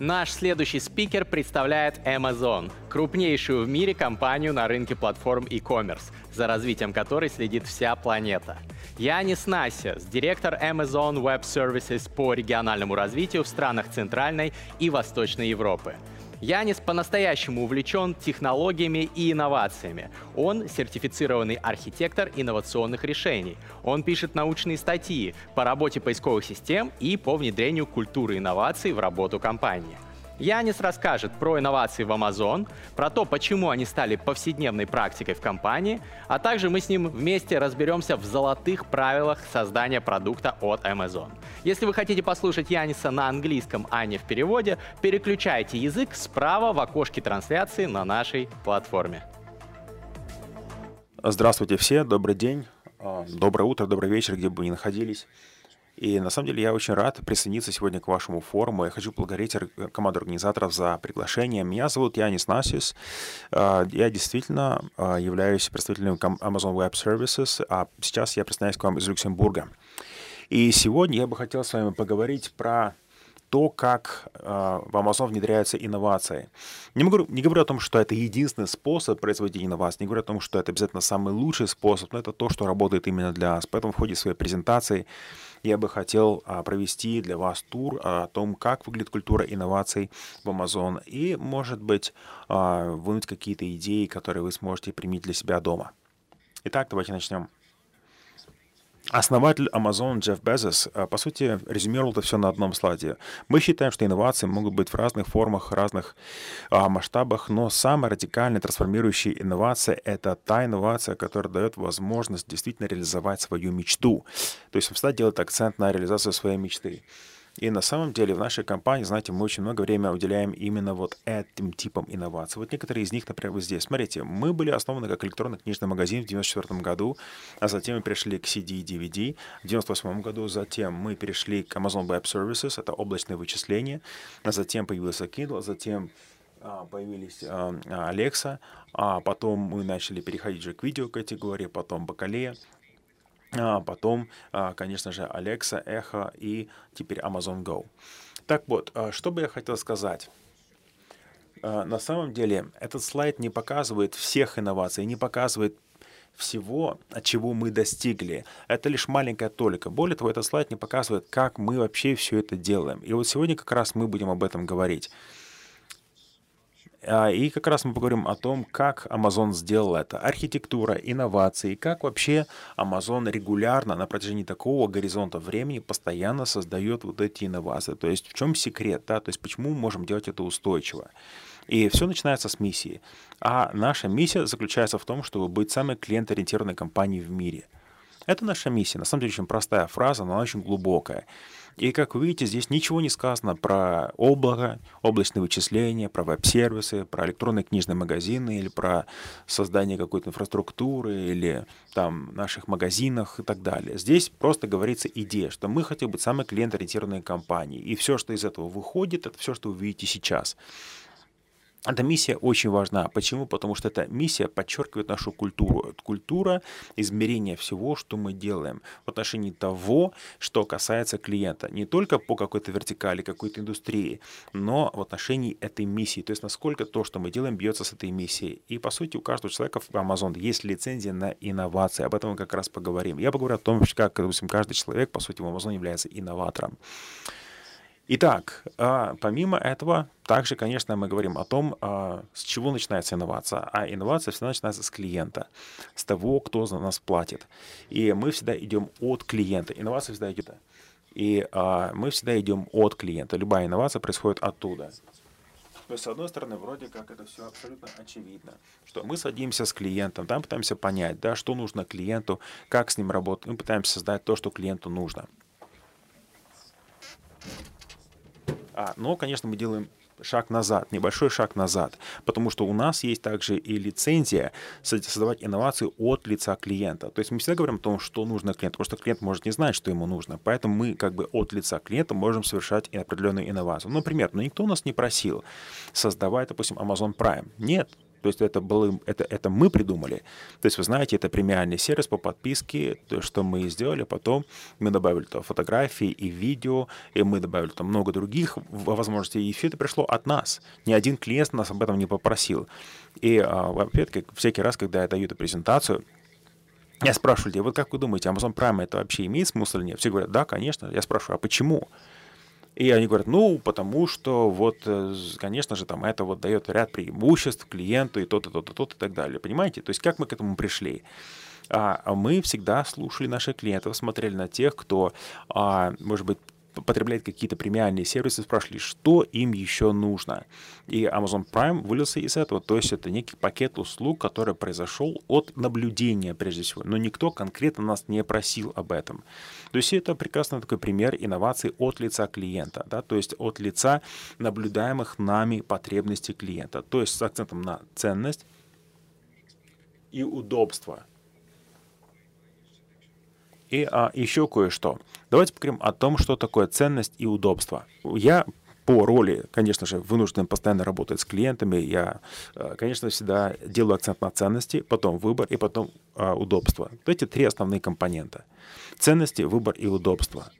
Наш следующий спикер представляет Amazon, крупнейшую в мире компанию на рынке платформ e-commerce, за развитием которой следит вся планета. Янис Насиас, директор Amazon Web Services по региональному развитию в странах Центральной и Восточной Европы. Янис по-настоящему увлечен технологиями и инновациями. Он сертифицированный архитектор инновационных решений. Он пишет научные статьи по работе поисковых систем и по внедрению культуры инноваций в работу компании. Янис расскажет про инновации в Amazon, про то, почему они стали повседневной практикой в компании, а также мы с ним вместе разберемся в золотых правилах создания продукта от Amazon. Если вы хотите послушать Яниса на английском, а не в переводе, переключайте язык справа в окошке трансляции на нашей платформе. Здравствуйте все, добрый день, а, доброе утро, добрый вечер, где бы вы ни находились. И на самом деле я очень рад присоединиться сегодня к вашему форуму. Я хочу поблагодарить команду организаторов за приглашение. Меня зовут Янис Насис. А, я действительно а, являюсь представителем Amazon Web Services, а сейчас я присоединяюсь к вам из Люксембурга. И сегодня я бы хотел с вами поговорить про то, как э, в Amazon внедряются инновации. Не, могу, не говорю о том, что это единственный способ производить инновации, не говорю о том, что это обязательно самый лучший способ, но это то, что работает именно для нас. Поэтому в ходе своей презентации я бы хотел а, провести для вас тур о том, как выглядит культура инноваций в Amazon и, может быть, а, вынуть какие-то идеи, которые вы сможете применить для себя дома. Итак, давайте начнем. Основатель Amazon Джефф Безос, э, по сути, резюмировал это все на одном слайде. Мы считаем, что инновации могут быть в разных формах, разных а, масштабах, но самая радикальная трансформирующая инновация — это та инновация, которая дает возможность действительно реализовать свою мечту. То есть всегда делать акцент на реализацию своей мечты. И на самом деле в нашей компании, знаете, мы очень много времени уделяем именно вот этим типам инноваций. Вот некоторые из них, например, вот здесь. Смотрите, мы были основаны как электронный книжный магазин в 1994 году, а затем мы перешли к CD и DVD в 1998 году, затем мы перешли к Amazon Web Services, это облачные вычисления, а затем появился Kindle, а затем появились Alexa, а потом мы начали переходить же к видео категории, потом Бакалея, а потом, а, конечно же, Alexa, Echo и теперь Amazon Go. Так вот, а, что бы я хотел сказать. А, на самом деле, этот слайд не показывает всех инноваций, не показывает всего, чего мы достигли. Это лишь маленькая толика. Более того, этот слайд не показывает, как мы вообще все это делаем. И вот сегодня как раз мы будем об этом говорить. А, и как раз мы поговорим о том, как Amazon сделал это. Архитектура, инновации, как вообще Amazon регулярно на протяжении такого горизонта времени постоянно создает вот эти инновации. То есть в чем секрет, да? то есть почему мы можем делать это устойчиво. И все начинается с миссии. А наша миссия заключается в том, чтобы быть самой клиент-ориентированной компанией в мире. Это наша миссия. На самом деле очень простая фраза, но она очень глубокая. И, как вы видите, здесь ничего не сказано про облако, облачные вычисления, про веб-сервисы, про электронные книжные магазины или про создание какой-то инфраструктуры или там наших магазинах и так далее. Здесь просто говорится идея, что мы хотим быть самой клиент-ориентированной компанией. И все, что из этого выходит, это все, что вы видите сейчас. Эта миссия очень важна. Почему? Потому что эта миссия подчеркивает нашу культуру. Культура измерения всего, что мы делаем в отношении того, что касается клиента. Не только по какой-то вертикали, какой-то индустрии, но в отношении этой миссии. То есть насколько то, что мы делаем, бьется с этой миссией. И по сути у каждого человека в Amazon есть лицензия на инновации. Об этом мы как раз поговорим. Я поговорю о том, как, допустим, каждый человек, по сути, в Amazon является инноватором. Итак, а, помимо этого, также, конечно, мы говорим о том, а, с чего начинается инновация. А инновация всегда начинается с клиента, с того, кто за нас платит. И мы всегда идем от клиента. Инновация всегда идет. И а, мы всегда идем от клиента. Любая инновация происходит оттуда. То есть, с одной стороны, вроде как это все абсолютно очевидно, что мы садимся с клиентом, там пытаемся понять, да, что нужно клиенту, как с ним работать, мы пытаемся создать то, что клиенту нужно. А, но, конечно, мы делаем шаг назад, небольшой шаг назад, потому что у нас есть также и лицензия создавать инновации от лица клиента. То есть мы всегда говорим о том, что нужно клиенту, потому что клиент может не знать, что ему нужно. Поэтому мы как бы от лица клиента можем совершать определенную инновацию. Ну, например, но никто нас не просил создавать, допустим, Amazon Prime. Нет, то есть это, было, это, это мы придумали. То есть вы знаете, это премиальный сервис по подписке, то, что мы сделали. Потом мы добавили там фотографии и видео, и мы добавили там много других возможностей. И все это пришло от нас. Ни один клиент нас об этом не попросил. И а, опять-таки, всякий раз, когда я даю эту презентацию, я спрашиваю людей, вот как вы думаете, Amazon Prime это вообще имеет смысл или нет? Все говорят, да, конечно. Я спрашиваю, а почему? И они говорят, ну, потому что вот, э, конечно же, там это вот дает ряд преимуществ клиенту и то-то, то-то, то-то и так далее. Понимаете? То есть как мы к этому пришли? А, а мы всегда слушали наших клиентов, смотрели на тех, кто, а, может быть, потребляет какие-то премиальные сервисы, спрашивали, что им еще нужно. И Amazon Prime вылился из этого. То есть это некий пакет услуг, который произошел от наблюдения прежде всего. Но никто конкретно нас не просил об этом. То есть это прекрасный такой пример инноваций от лица клиента, да, то есть от лица наблюдаемых нами потребностей клиента. То есть с акцентом на ценность и удобство. И а, еще кое-что. Давайте поговорим о том, что такое ценность и удобство. Я по роли, конечно же, вынужден постоянно работать с клиентами. Я, а, конечно, всегда делаю акцент на ценности, потом выбор и потом а, удобство. Вот эти три основные компонента. Ценности, выбор и удобство.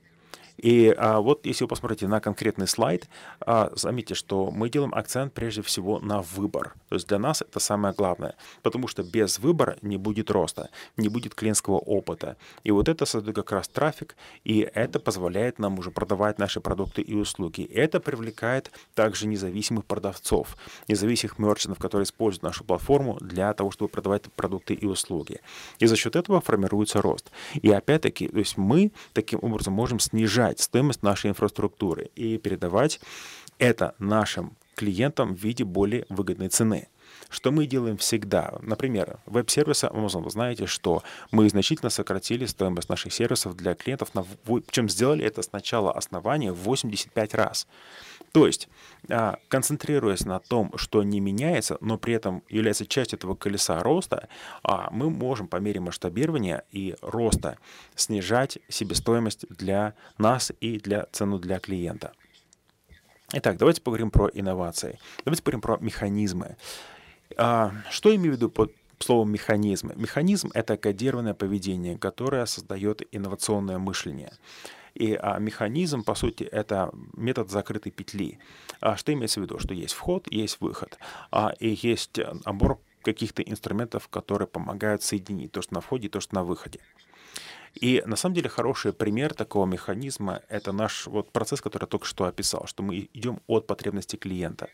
И а, вот если вы посмотрите на конкретный слайд, а, заметьте, что мы делаем акцент прежде всего на выбор. То есть для нас это самое главное, потому что без выбора не будет роста, не будет клиентского опыта. И вот это создает как раз трафик, и это позволяет нам уже продавать наши продукты и услуги. Это привлекает также независимых продавцов, независимых мерчантов, которые используют нашу платформу для того, чтобы продавать продукты и услуги. И за счет этого формируется рост. И опять-таки, то есть мы таким образом можем снижать снижать стоимость нашей инфраструктуры и передавать это нашим клиентам в виде более выгодной цены. Что мы делаем всегда? Например, веб-сервисы Amazon. Вы знаете, что мы значительно сократили стоимость наших сервисов для клиентов. На, чем сделали это сначала основание в 85 раз. То есть, а, концентрируясь на том, что не меняется, но при этом является частью этого колеса роста, а, мы можем по мере масштабирования и роста снижать себестоимость для нас и для цену для клиента. Итак, давайте поговорим про инновации. Давайте поговорим про механизмы. А, что я имею в виду под словом механизм? Механизм — это кодированное поведение, которое создает инновационное мышление. И а, механизм, по сути, это метод закрытой петли. А, что имеется в виду? Что есть вход, есть выход. А, и есть набор каких-то инструментов, которые помогают соединить то, что на входе, то, что на выходе. И на самом деле хороший пример такого механизма — это наш вот процесс, который я только что описал, что мы идем от потребностей клиента.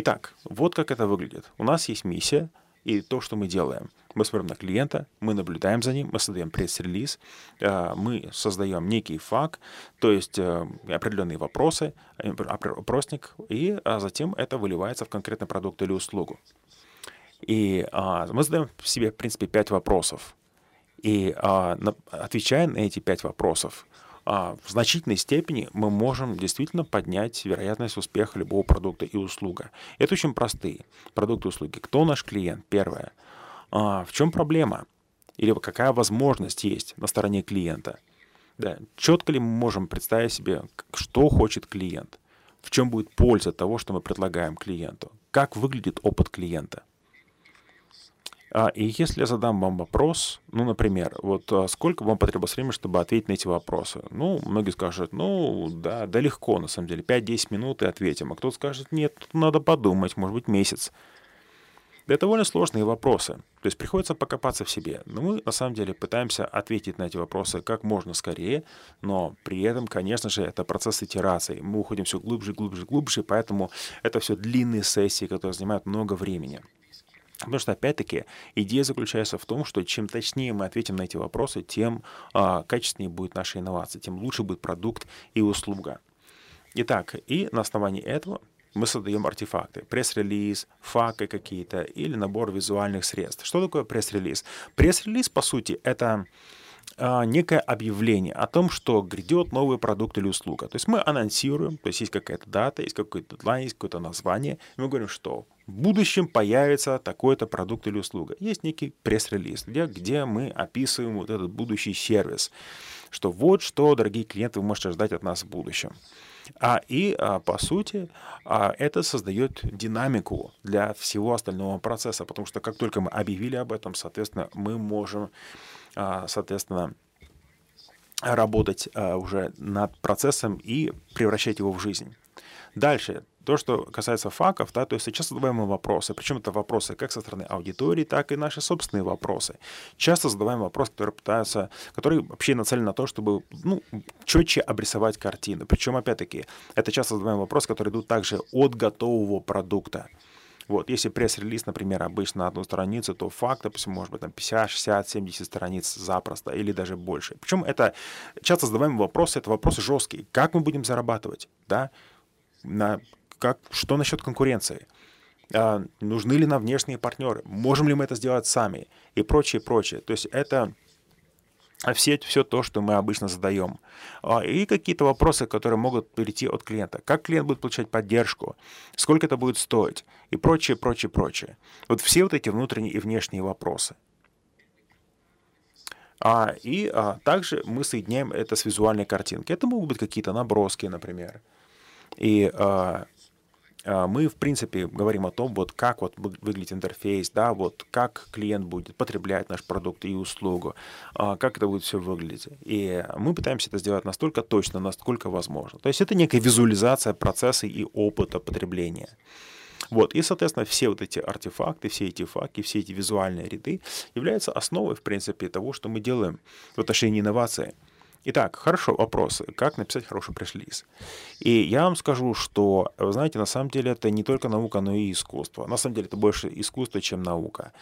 Итак, вот как это выглядит. У нас есть миссия и то, что мы делаем. Мы смотрим на клиента, мы наблюдаем за ним, мы создаем пресс-релиз, э, мы создаем некий факт, то есть э, определенные вопросы, э, опросник, и а затем это выливается в конкретный продукт или услугу. И а, мы задаем себе, в принципе, пять вопросов. И а, отвечая на эти пять вопросов, в значительной степени мы можем действительно поднять вероятность успеха любого продукта и услуга. Это очень простые продукты и услуги. Кто наш клиент? Первое. А, в чем проблема? Или какая возможность есть на стороне клиента? Да. Четко ли мы можем представить себе, что хочет клиент? В чем будет польза того, что мы предлагаем клиенту? Как выглядит опыт клиента? А, и если я задам вам вопрос, ну, например, вот а, сколько вам потребовалось времени, чтобы ответить на эти вопросы? Ну, многие скажут, ну, да, да легко, на самом деле, 5-10 минут и ответим. А кто-то скажет, нет, тут надо подумать, может быть, месяц. Это довольно сложные вопросы. То есть приходится покопаться в себе. Но мы, на самом деле, пытаемся ответить на эти вопросы как можно скорее, но при этом, конечно же, это процесс итерации. Мы уходим все глубже, глубже, глубже, поэтому это все длинные сессии, которые занимают много времени. Потому что, опять-таки, идея заключается в том, что чем точнее мы ответим на эти вопросы, тем а, качественнее будет наша инновация, тем лучше будет продукт и услуга. Итак, и на основании этого мы создаем артефакты. Пресс-релиз, факы какие-то или набор визуальных средств. Что такое пресс-релиз? Пресс-релиз, по сути, это а, некое объявление о том, что грядет новый продукт или услуга. То есть мы анонсируем, то есть есть какая-то дата, есть какой-то дедлайн, есть какое-то название, и мы говорим, что в будущем появится такой-то продукт или услуга. Есть некий пресс-релиз, где, где мы описываем вот этот будущий сервис, что вот что, дорогие клиенты, вы можете ждать от нас в будущем. А, и, а, по сути, а, это создает динамику для всего остального процесса, потому что как только мы объявили об этом, соответственно, мы можем а, соответственно, работать а, уже над процессом и превращать его в жизнь. Дальше, то, что касается факов, да, то есть часто задаваем вопросы, причем это вопросы как со стороны аудитории, так и наши собственные вопросы. Часто задаваем вопросы, которые пытаются, которые вообще нацелены на то, чтобы ну, четче обрисовать картину. Причем, опять-таки, это часто задаваем вопросы, которые идут также от готового продукта. Вот, если пресс-релиз, например, обычно одну страницу, то факт, допустим, может быть там 50, 60, 70 страниц запросто или даже больше. Причем это часто задаваемые вопросы, это вопросы жесткие. Как мы будем зарабатывать, да? На, как, что насчет конкуренции? А, нужны ли нам внешние партнеры? Можем ли мы это сделать сами? И прочее, прочее. То есть это все, все то, что мы обычно задаем. А, и какие-то вопросы, которые могут прийти от клиента. Как клиент будет получать поддержку, сколько это будет стоить и прочее, прочее, прочее. Вот все вот эти внутренние и внешние вопросы. А, и а, также мы соединяем это с визуальной картинкой. Это могут быть какие-то наброски, например. И а, мы, в принципе, говорим о том, вот как вот выглядит интерфейс, да, вот как клиент будет потреблять наш продукт и услугу, а, как это будет все выглядеть. И мы пытаемся это сделать настолько точно, насколько возможно. То есть это некая визуализация процесса и опыта потребления. Вот. И, соответственно, все вот эти артефакты, все эти факи, все эти визуальные ряды являются основой, в принципе, того, что мы делаем в отношении инновации. Итак, хорошо, вопросы. Как написать хороший пресс-релиз? И я вам скажу, что, вы знаете, на самом деле это не только наука, но и искусство. На самом деле это больше искусство, чем наука.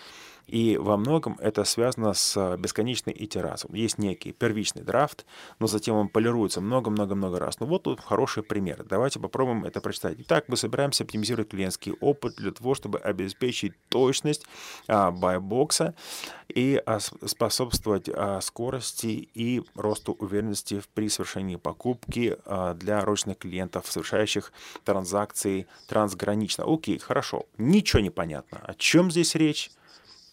И во многом это связано с бесконечной итерацией. Есть некий первичный драфт, но затем он полируется много-много-много раз. Ну вот тут хороший пример. Давайте попробуем это прочитать. Итак, мы собираемся оптимизировать клиентский опыт для того, чтобы обеспечить точность а, байбокса и а, способствовать а, скорости и росту уверенности при совершении покупки а, для ручных клиентов, совершающих транзакции трансгранично. Окей, хорошо. Ничего не понятно. О чем здесь речь?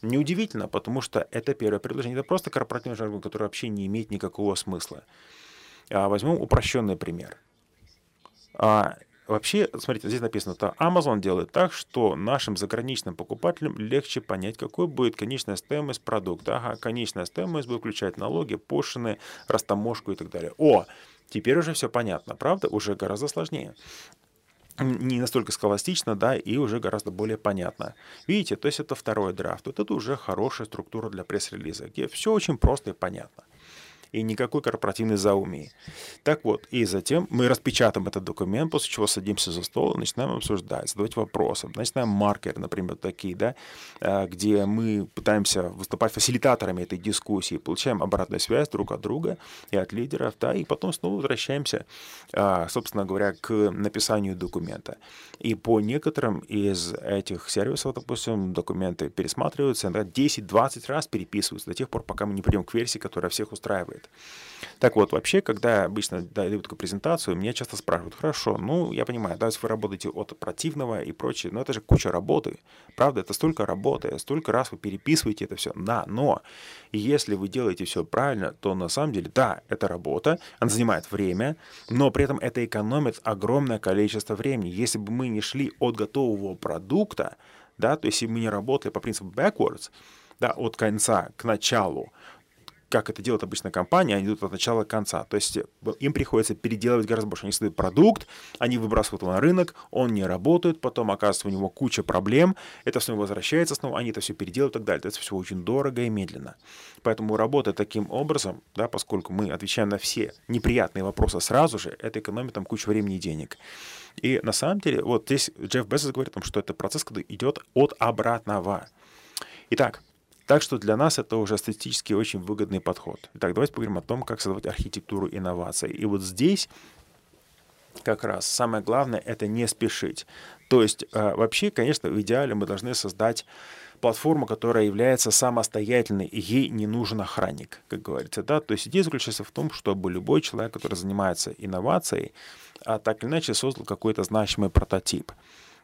Неудивительно, потому что это первое предложение. Это просто корпоративный жаргон, который вообще не имеет никакого смысла. А, возьмем упрощенный пример. А, вообще, смотрите, здесь написано, что Amazon делает так, что нашим заграничным покупателям легче понять, какой будет конечная стоимость продукта. Ага, конечная стоимость будет включать налоги, пошлины, растаможку и так далее. О, теперь уже все понятно, правда? Уже гораздо сложнее не настолько схоластично, да, и уже гораздо более понятно. Видите, то есть это второй драфт. Вот это уже хорошая структура для пресс-релиза, где все очень просто и понятно и никакой корпоративной заумии. Так вот, и затем мы распечатаем этот документ, после чего садимся за стол и начинаем обсуждать, задавать вопросы. Начинаем маркеры, например, такие, да, э, где мы пытаемся выступать фасилитаторами этой дискуссии, получаем обратную связь друг от друга и от лидеров, да, и потом снова возвращаемся, э, собственно говоря, к написанию документа. И по некоторым из этих сервисов, допустим, документы пересматриваются, да, 10-20 раз переписываются до тех пор, пока мы не придем к версии, которая всех устраивает работает. Так вот, вообще, когда обычно даю такую презентацию, меня часто спрашивают, хорошо, ну, я понимаю, да, если вы работаете от противного и прочее, но это же куча работы, правда, это столько работы, столько раз вы переписываете это все, да, но если вы делаете все правильно, то на самом деле, да, это работа, она занимает время, но при этом это экономит огромное количество времени. Если бы мы не шли от готового продукта, да, то есть если мы не работали по принципу backwards, да, от конца к началу, как это делает обычно компания, они идут от начала к конца. То есть э, им приходится переделывать гораздо больше. Они создают продукт, они выбрасывают его на рынок, он не работает, потом оказывается у него куча проблем, это снова возвращается снова, они это все переделывают и так далее. Это все очень дорого и медленно. Поэтому работая таким образом, да, поскольку мы отвечаем на все неприятные вопросы сразу же, это экономит там кучу времени и денег. И на самом деле, вот здесь Джефф Безос говорит, что это процесс, когда идет от обратного. Итак, так что для нас это уже статистически очень выгодный подход. Итак, давайте поговорим о том, как создавать архитектуру инноваций. И вот здесь как раз самое главное — это не спешить. То есть э, вообще, конечно, в идеале мы должны создать платформу, которая является самостоятельной, и ей не нужен охранник, как говорится. Да? То есть идея заключается в том, чтобы любой человек, который занимается инновацией, а так или иначе создал какой-то значимый прототип,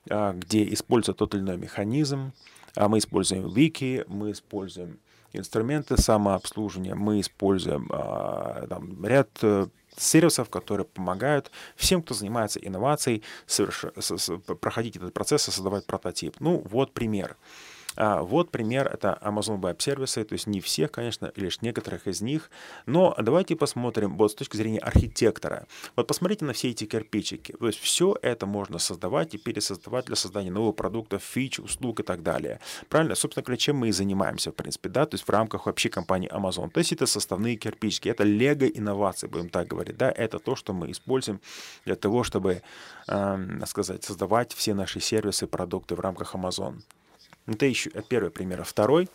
а, где используется тот или иной механизм. А мы используем вики, мы используем инструменты самообслуживания, мы используем а, там, ряд э, сервисов, которые помогают всем, кто занимается инновацией, соверш... проходить этот процесс и создавать прототип. Ну, вот пример. А, вот пример, это Amazon Web сервисы, то есть не всех, конечно, лишь некоторых из них, но давайте посмотрим вот с точки зрения архитектора. Вот посмотрите на все эти кирпичики, то есть все это можно создавать и пересоздавать для создания новых продуктов, фич, услуг и так далее. Правильно? Собственно говоря, чем мы и занимаемся, в принципе, да, то есть в рамках вообще компании Amazon. То есть это составные кирпичики, это лего инновации, будем так говорить, да, это то, что мы используем для того, чтобы, э, сказать, создавать все наши сервисы, продукты в рамках Amazon. Это еще первый пример. А второй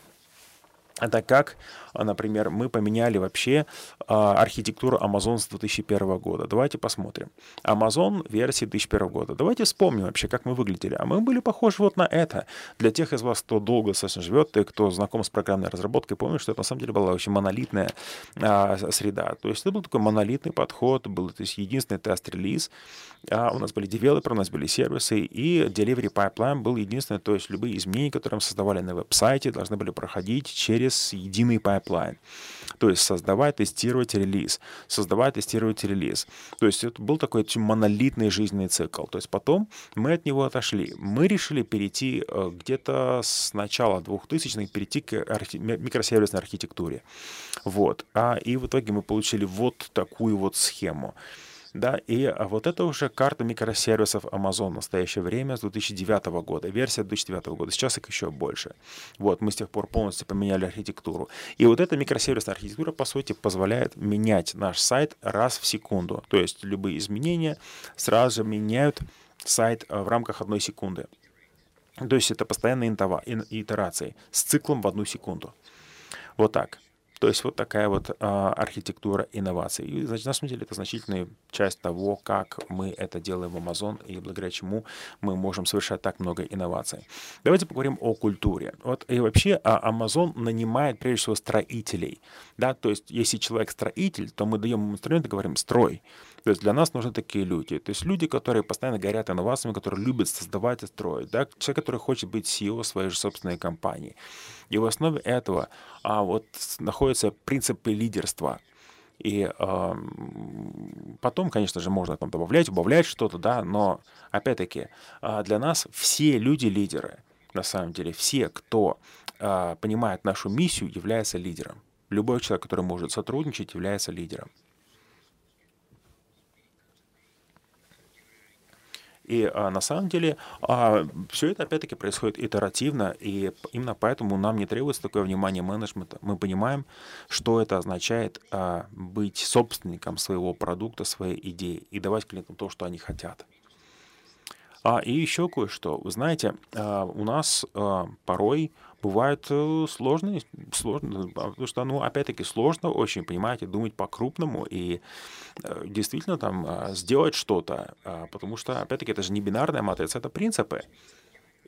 это как, например, мы поменяли вообще а, архитектуру Amazon с 2001 года. Давайте посмотрим. Amazon версии 2001 года. Давайте вспомним вообще, как мы выглядели. А мы были похожи вот на это. Для тех из вас, кто долго достаточно живет, и кто знаком с программной разработкой, помню, что это на самом деле была очень монолитная а, среда. То есть это был такой монолитный подход, был то есть, единственный тест-релиз. А, у нас были девелоперы, у нас были сервисы, и delivery pipeline был единственный, то есть любые изменения, которые мы создавали на веб-сайте, должны были проходить через через единый пайплайн. То есть создавать, тестировать релиз, создавать, тестировать релиз. То есть это был такой монолитный жизненный цикл. То есть потом мы от него отошли. Мы решили перейти э, где-то с начала 2000-х, перейти к архи- микросервисной архитектуре. Вот. А, и в итоге мы получили вот такую вот схему. Да, и а, вот это уже карта микросервисов Amazon в настоящее время с 2009 года, версия 2009 года, сейчас их еще больше. Вот, мы с тех пор полностью поменяли архитектуру. И вот эта микросервисная архитектура, по сути, позволяет менять наш сайт раз в секунду. То есть любые изменения сразу же меняют сайт а, в рамках одной секунды. То есть это постоянные итерации с циклом в одну секунду. Вот так. То есть вот такая вот э, архитектура инноваций. И, значит, на самом деле это значительная часть того, как мы это делаем в Amazon и благодаря чему мы можем совершать так много инноваций. Давайте поговорим о культуре. Вот и вообще а, Amazon нанимает прежде всего строителей. Да? То есть если человек строитель, то мы даем ему инструмент и говорим «строй». То есть для нас нужны такие люди. То есть люди, которые постоянно горят инновациями, которые любят создавать и строить. Да? Человек, который хочет быть CEO своей же собственной компании. И в основе этого а, вот находятся принципы лидерства. И э, потом, конечно же, можно там добавлять, убавлять что-то, да, но опять-таки э, для нас все люди лидеры. На самом деле, все, кто э, понимает нашу миссию, является лидером. Любой человек, который может сотрудничать, является лидером. И а, на самом деле а, все это опять-таки происходит итеративно, и именно поэтому нам не требуется такое внимание менеджмента. Мы понимаем, что это означает а, быть собственником своего продукта, своей идеи и давать клиентам то, что они хотят. А, и еще кое-что. Вы знаете, а, у нас а, порой бывают э, сложные, сложно, потому что, ну, опять-таки, сложно очень, понимаете, думать по-крупному и э, действительно там а, сделать что-то, а, потому что, опять-таки, это же не бинарная матрица, это принципы.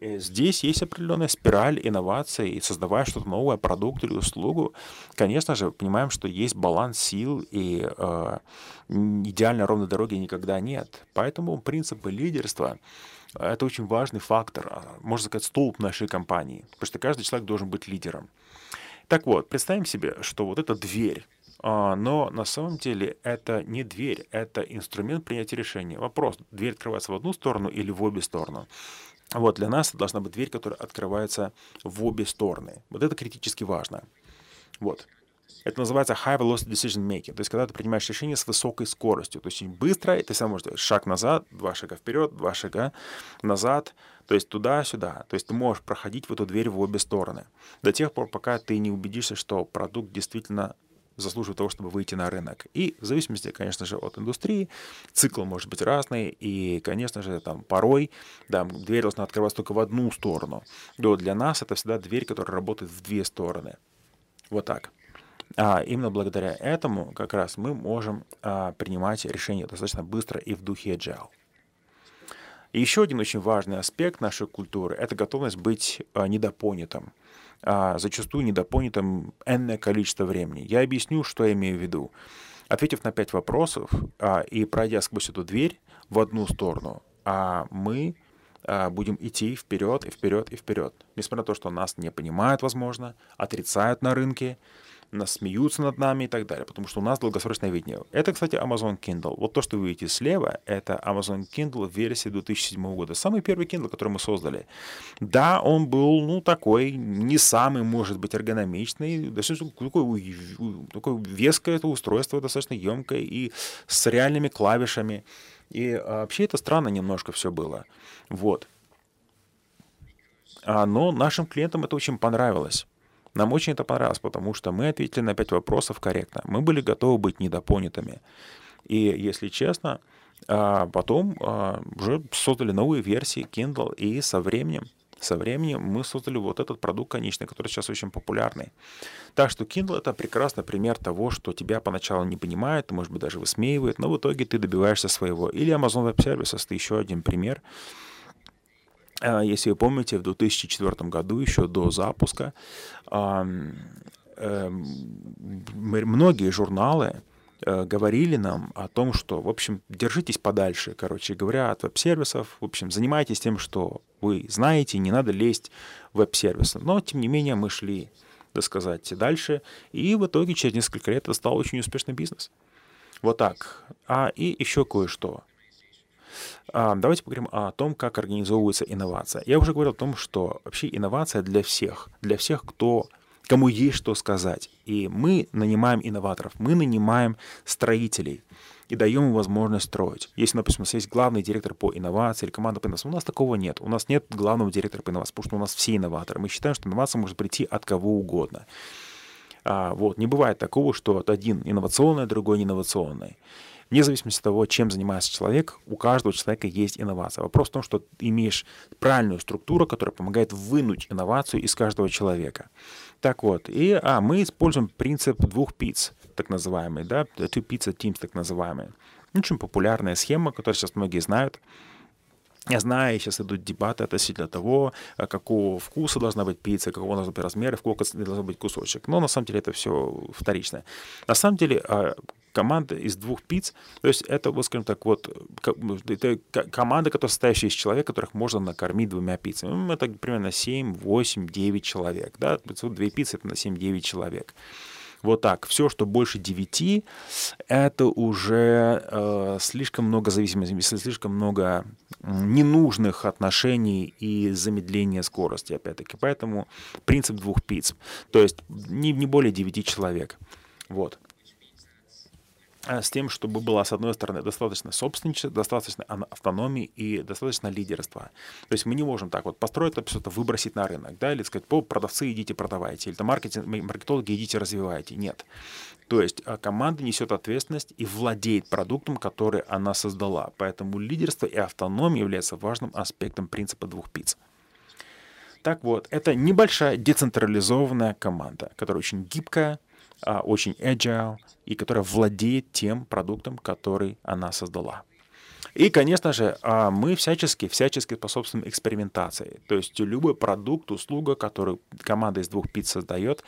И здесь есть определенная спираль инноваций, и создавая что-то новое, продукт или услугу, конечно же, понимаем, что есть баланс сил, и э, идеально ровной дороги никогда нет. Поэтому принципы лидерства это очень важный фактор, а, можно сказать, столб нашей компании, потому что каждый человек должен быть лидером. Так вот, представим себе, что вот эта дверь, а, но на самом деле это не дверь, это инструмент принятия решения. Вопрос, дверь открывается в одну сторону или в обе стороны. Вот для нас должна быть дверь, которая открывается в обе стороны. Вот это критически важно. Вот. Это называется high velocity decision making, то есть когда ты принимаешь решение с высокой скоростью, то есть очень быстро, и ты сам можешь делать шаг назад, два шага вперед, два шага назад, то есть туда-сюда. То есть ты можешь проходить в эту дверь в обе стороны. До тех пор, пока ты не убедишься, что продукт действительно заслуживает того, чтобы выйти на рынок. И в зависимости, конечно же, от индустрии, цикл может быть разный, и, конечно же, там порой да, дверь должна открываться только в одну сторону. Но для нас это всегда дверь, которая работает в две стороны. Вот так. А именно благодаря этому как раз мы можем а, принимать решения достаточно быстро и в духе agile. И еще один очень важный аспект нашей культуры – это готовность быть а, недопонятым. А, зачастую недопонятым энное количество времени. Я объясню, что я имею в виду. Ответив на пять вопросов а, и пройдя сквозь эту дверь в одну сторону, мы будем идти вперед и вперед и вперед. Несмотря на то, что нас не понимают, возможно, отрицают на рынке, нас смеются над нами и так далее, потому что у нас долгосрочное видение. Это, кстати, Amazon Kindle. Вот то, что вы видите слева, это Amazon Kindle версии 2007 года. Самый первый Kindle, который мы создали. Да, он был, ну, такой, не самый, может быть, эргономичный, достаточно такое, такое веское это устройство, достаточно емкое и с реальными клавишами. И а, вообще это странно немножко все было. Вот. А, но нашим клиентам это очень понравилось. Нам очень это понравилось, потому что мы ответили на пять вопросов корректно. Мы были готовы быть недопонятыми. И, если честно, а, потом а, уже создали новые версии Kindle, и со временем со временем мы создали вот этот продукт конечный, который сейчас очень популярный. Так что Kindle — это прекрасный пример того, что тебя поначалу не понимает, может быть, даже высмеивает, но в итоге ты добиваешься своего. Или Amazon Web Services — это еще один пример, если вы помните, в 2004 году, еще до запуска, эм, многие журналы э, говорили нам о том, что, в общем, держитесь подальше, короче говоря, от веб-сервисов, в общем, занимайтесь тем, что вы знаете, не надо лезть в веб-сервисы. Но, тем не менее, мы шли, так сказать, дальше, и в итоге через несколько лет это стал очень успешный бизнес. Вот так. А и еще кое-что. А, давайте поговорим о том, как организовывается инновация. Я уже говорил о том, что вообще инновация для всех, для всех, кто кому есть что сказать. И мы нанимаем инноваторов, мы нанимаем строителей и даем им возможность строить. Если, например, у нас есть главный директор по инновации или команда по инновации, у нас такого нет. У нас нет главного директора по инновации, потому что у нас все инноваторы. Мы считаем, что инновация может прийти от кого угодно. А, вот, не бывает такого, что один инновационный, а другой не инновационный. Вне зависимости от того, чем занимается человек, у каждого человека есть инновация. Вопрос в том, что ты имеешь правильную структуру, которая помогает вынуть инновацию из каждого человека. Так вот, и а, мы используем принцип двух пиц, так называемый, да, two pizza teams, так называемый. Очень популярная схема, которую сейчас многие знают. Я знаю, сейчас идут дебаты относительно того, а, какого вкуса должна быть пицца, какого должен быть размер, и сколько должен быть кусочек. Но на самом деле это все вторично. На самом деле а, команда из двух пиц. То есть это, вот скажем так, вот это команда, которая состоящая из человек, которых можно накормить двумя пиццами. Это примерно 7, 8, 9 человек. Да? Две пиццы — это на 7-9 человек. Вот так. Все, что больше 9, это уже э, слишком много зависимости, слишком много ненужных отношений и замедления скорости, опять-таки. Поэтому принцип двух пиц. То есть не, не более 9 человек. Вот. Э, с тем, чтобы было, с одной стороны, достаточно собственничества, достаточно автономии и достаточно лидерства. То есть мы не можем так вот построить это это выбросить на рынок, да, или сказать, по продавцы идите продавайте, или маркетинг, маркетологи идите развивайте. Нет. То есть а, команда несет ответственность и владеет продуктом, который она создала. Поэтому лидерство и автономия являются важным аспектом принципа двух пиц. Так вот, это небольшая децентрализованная команда, которая очень гибкая, а, очень agile и которая владеет тем продуктом, который она создала. И, конечно же, а, мы всячески, всячески способствуем экспериментации. То есть любой продукт, услуга, который команда из двух пиц создает,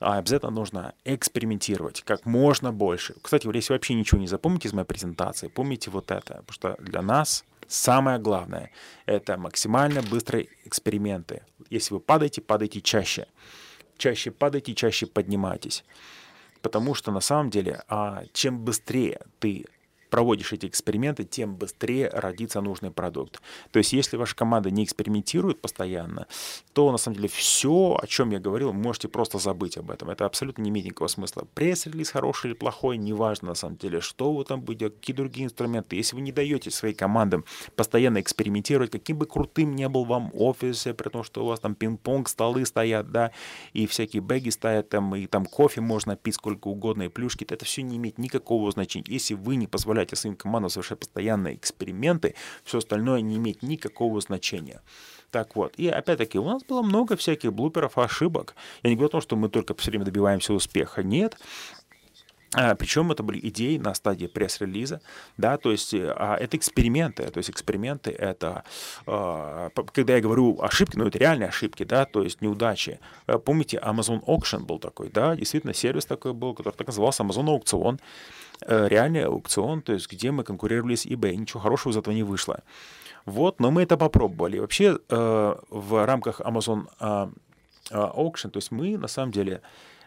а, обязательно нужно экспериментировать как можно больше. Кстати, если вообще ничего не запомните из моей презентации, помните вот это, потому что для нас самое главное — это максимально быстрые эксперименты. Если вы падаете, падайте чаще чаще падайте, чаще поднимайтесь. Потому что на самом деле, а, чем быстрее ты проводишь эти эксперименты, тем быстрее родится нужный продукт. То есть, если ваша команда не экспериментирует постоянно, то на самом деле все, о чем я говорил, можете просто забыть об этом. Это абсолютно не имеет никакого смысла. Пресс-релиз хороший или плохой, неважно на самом деле, что вы там будете, какие другие инструменты. Если вы не даете своей командам постоянно экспериментировать, каким бы крутым ни был вам офис, при том, что у вас там пинг-понг, столы стоят, да, и всякие бэги стоят там, и там кофе можно пить сколько угодно, и плюшки, это все не имеет никакого значения. Если вы не позволяете позволяете своим командам совершать постоянные эксперименты, все остальное не имеет никакого значения. Так вот, и опять-таки у нас было много всяких блуперов, ошибок. Я не говорю о том, что мы только все время добиваемся успеха. Нет, а, Причем это были идеи на стадии пресс-релиза, да, то есть а, это эксперименты, то есть эксперименты это, а, когда я говорю ошибки, ну это реальные ошибки, да, то есть неудачи. А, помните, Amazon Auction был такой, да, действительно сервис такой был, который так назывался Amazon Аукцион, э, реальный аукцион, то есть где мы конкурировали с eBay, ничего хорошего из этого не вышло. Вот, но мы это попробовали. Вообще э, в рамках Amazon Auction, то есть мы на самом деле Э,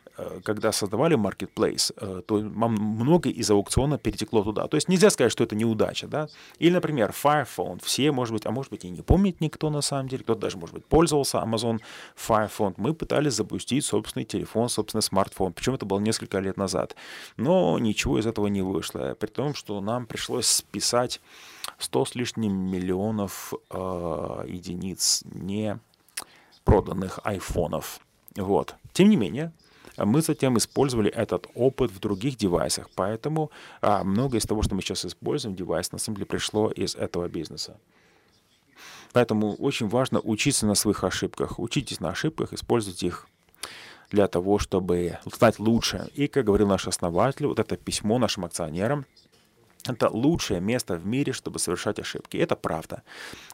когда создавали Marketplace, э, то много из аукциона перетекло туда. То есть нельзя сказать, что это неудача, да. Или, например, Fire Phone. Все, может быть, а может быть и не помнит никто на самом деле, кто-то даже, может быть, пользовался Amazon Fire Phone. Мы пытались запустить собственный телефон, собственный смартфон, причем это было несколько лет назад. Но ничего из этого не вышло, при том, что нам пришлось списать 100 с лишним миллионов э, единиц не проданных айфонов. Вот. Тем не менее, мы затем использовали этот опыт в других девайсах, поэтому а, многое из того, что мы сейчас используем, девайс на самом деле пришло из этого бизнеса. Поэтому очень важно учиться на своих ошибках. Учитесь на ошибках, используйте их для того, чтобы стать лучше. И, как говорил наш основатель, вот это письмо нашим акционерам – это лучшее место в мире, чтобы совершать ошибки. Это правда.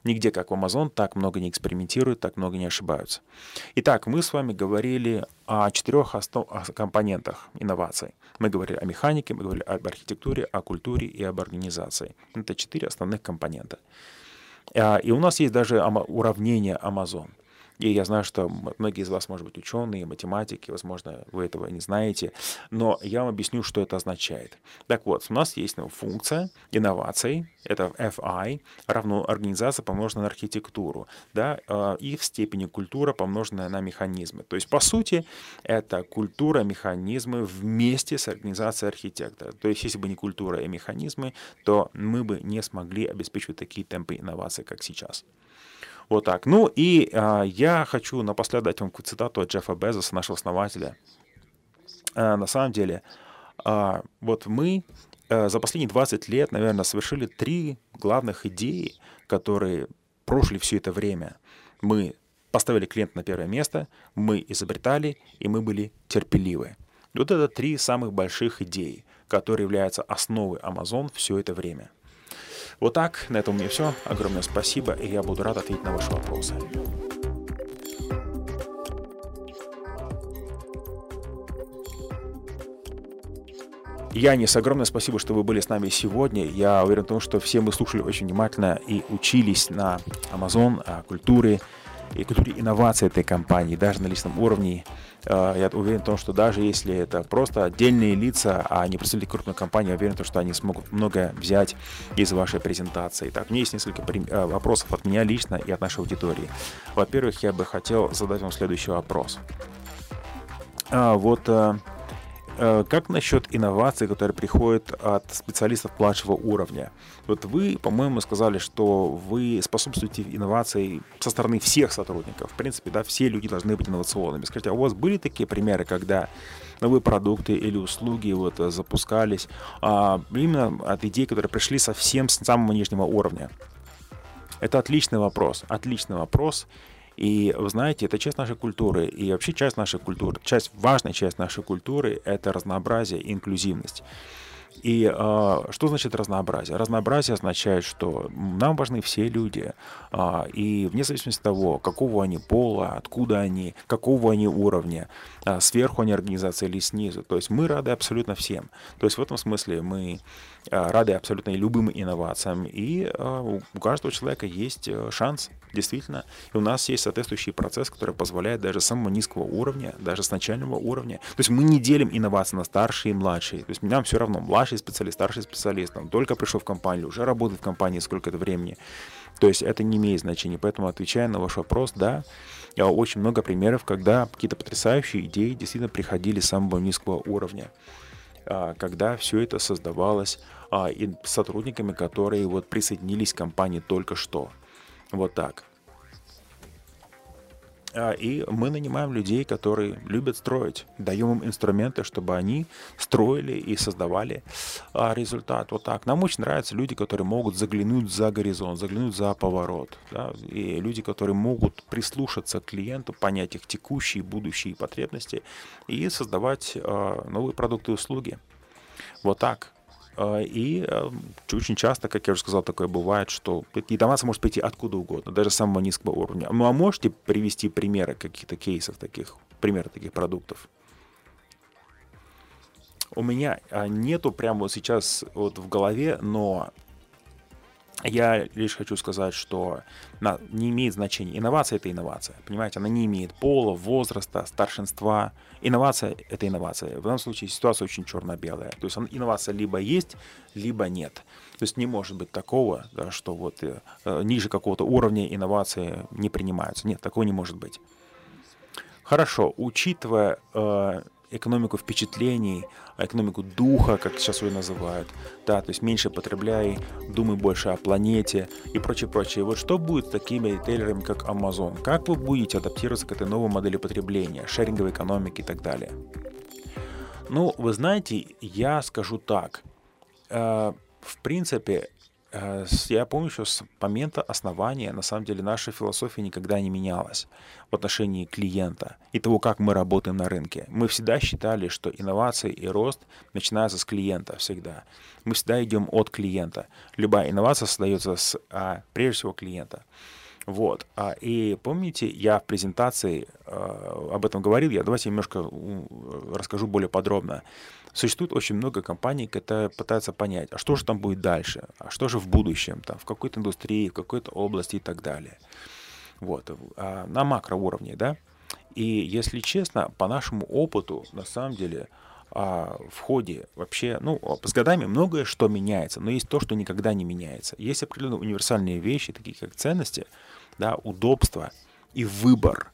Нигде, как в Amazon, так много не экспериментируют, так много не ошибаются. Итак, мы с вами говорили о четырех основ... компонентах инноваций. Мы говорили о механике, мы говорили об архитектуре, о культуре и об организации. Это четыре основных компонента. А, и у нас есть даже уравнение Amazon. И я знаю, что многие из вас, может быть, ученые, математики, возможно, вы этого не знаете, но я вам объясню, что это означает. Так вот, у нас есть функция инноваций, это FI, равно организация, помноженная на архитектуру, да, а, и в степени культура, помноженная на механизмы. То есть, по сути, это культура, механизмы вместе с организацией архитектора. То есть, если бы не культура и механизмы, то мы бы не смогли обеспечивать такие темпы инноваций, как сейчас. Вот так. Ну и а, я хочу напоследок дать вам цитату от Джеффа Безоса, нашего основателя. А, на самом деле, а, вот мы а, за последние 20 лет, наверное, совершили три главных идеи, которые прошли все это время. Мы поставили клиента на первое место, мы изобретали, и мы были терпеливы. Вот это три самых больших идеи, которые являются основой Amazon все это время. Вот так, на этом у меня все. Огромное спасибо, и я буду рад ответить на ваши вопросы. Янис, огромное спасибо, что вы были с нами сегодня. Я уверен в том, что все мы слушали очень внимательно и учились на Amazon, о культуре и культуре инноваций этой компании, даже на личном уровне. Э, я уверен в том, что даже если это просто отдельные лица, а не представители крупной компании, я уверен что они смогут многое взять из вашей презентации. Так, у меня есть несколько э, вопросов от меня лично и от нашей аудитории. Во-первых, я бы хотел задать вам следующий вопрос. А, вот Э, как насчет инноваций, которые приходят от специалистов младшего уровня? Вот вы, по-моему, сказали, что вы способствуете инновации со стороны всех сотрудников. В принципе, да, все люди должны быть инновационными. Скажите, а у вас были такие примеры, когда новые продукты или услуги вот э, запускались а, именно от идей, которые пришли совсем с самого нижнего уровня? Это отличный вопрос, отличный вопрос. И вы знаете, это часть нашей культуры. И вообще часть нашей культуры, часть, важная часть нашей культуры — это разнообразие инклюзивность. И э, что значит разнообразие? Разнообразие означает, что нам важны все люди, э, и вне зависимости от того, какого они пола, откуда они, какого они уровня, э, сверху они организации или снизу. То есть мы рады абсолютно всем. То есть в этом смысле мы рады абсолютно любым инновациям. И э, у каждого человека есть э, шанс, действительно. И у нас есть соответствующий процесс, который позволяет даже с самого низкого уровня, даже с начального уровня. То есть мы не делим инновации на старшие и младшие. То есть нам все равно, младший специалист, старший специалист, он только пришел в компанию, уже работает в компании сколько-то времени. То есть это не имеет значения. Поэтому, отвечая на ваш вопрос, да, очень много примеров, когда какие-то потрясающие идеи действительно приходили с самого низкого уровня. А, когда все это создавалось а, и сотрудниками, которые вот присоединились к компании только что. Вот так. А, и мы нанимаем людей, которые любят строить. Даем им инструменты, чтобы они строили и создавали а, результат. Вот так. Нам очень нравятся люди, которые могут заглянуть за горизонт, заглянуть за поворот. Да? И люди, которые могут прислушаться к клиенту, понять их текущие будущие потребности и создавать а, новые продукты и услуги. Вот так. А, и э, очень часто, как я уже сказал, такое бывает, что информация может прийти откуда угодно, даже с самого низкого уровня. Ну а можете привести примеры каких-то кейсов таких, примеры таких продуктов? У меня а, нету прямо сейчас вот в голове, но я лишь хочу сказать, что не имеет значения. Инновация — это инновация. Понимаете, она не имеет пола, возраста, старшинства. Инновация — это инновация. В данном случае ситуация очень черно-белая. То есть инновация либо есть, либо нет. То есть не может быть такого, да, что вот э, э ниже какого-то уровня инновации не принимаются. Нет, такого не может быть. Хорошо, учитывая э, экономику впечатлений, экономику духа, как сейчас ее называют, да, то есть меньше потребляй, думай больше о планете и прочее, прочее. Вот что будет с такими ритейлерами, как Amazon? Как вы будете адаптироваться к этой новой модели потребления, шеринговой экономики и так далее? Ну, вы знаете, я скажу так. Э, в принципе, я помню, что с момента основания, на самом деле, наша философия никогда не менялась в отношении клиента и того, как мы работаем на рынке. Мы всегда считали, что инновации и рост начинаются с клиента всегда. Мы всегда идем от клиента. Любая инновация создается с, а, прежде всего, клиента. Вот. А, и помните, я в презентации э, об этом говорил, я давайте немножко расскажу более подробно. Существует очень много компаний, которые пытаются понять, а что же там будет дальше, а что же в будущем, там, в какой-то индустрии, в какой-то области и так далее. Вот, а на макроуровне, да. И если честно, по нашему опыту, на самом деле, а, в ходе вообще, ну, с годами многое что меняется, но есть то, что никогда не меняется. Есть определенные универсальные вещи, такие как ценности, да, удобство и выбор.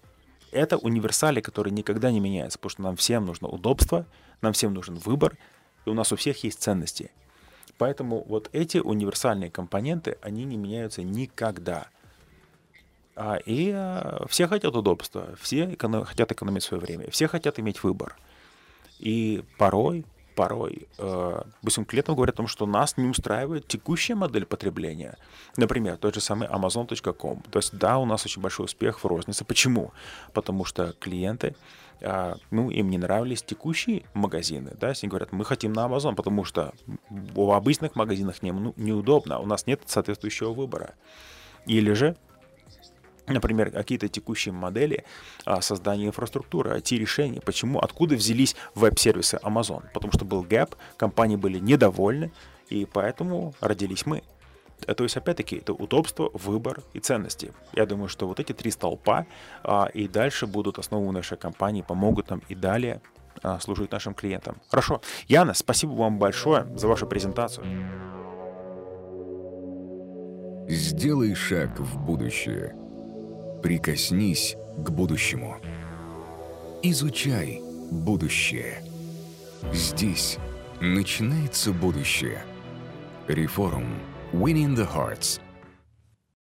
Это универсали, которые никогда не меняются, потому что нам всем нужно удобство, нам всем нужен выбор, и у нас у всех есть ценности. Поэтому вот эти универсальные компоненты, они не меняются никогда. А, и а, все хотят удобства, все эконом, хотят экономить свое время, все хотят иметь выбор. И порой порой, э, допустим, клиентам говорят о том, что нас не устраивает текущая модель потребления. Например, тот же самый Amazon.com. То есть, да, у нас очень большой успех в рознице. Почему? Потому что клиенты, э, ну, им не нравились текущие магазины, да, они говорят, мы хотим на Amazon, потому что в обычных магазинах не, ну, неудобно, у нас нет соответствующего выбора. Или же например, какие-то текущие модели а, создания инфраструктуры, IT-решений. Почему? Откуда взялись веб-сервисы Amazon? Потому что был гэп, компании были недовольны, и поэтому родились мы. То есть, опять-таки, это удобство, выбор и ценности. Я думаю, что вот эти три столпа а, и дальше будут основу нашей компании, помогут нам и далее а, служить нашим клиентам. Хорошо. Яна, спасибо вам большое за вашу презентацию. Сделай шаг в будущее – Прикоснись к будущему. Изучай будущее. Здесь начинается будущее. Реформ. Winning the Hearts.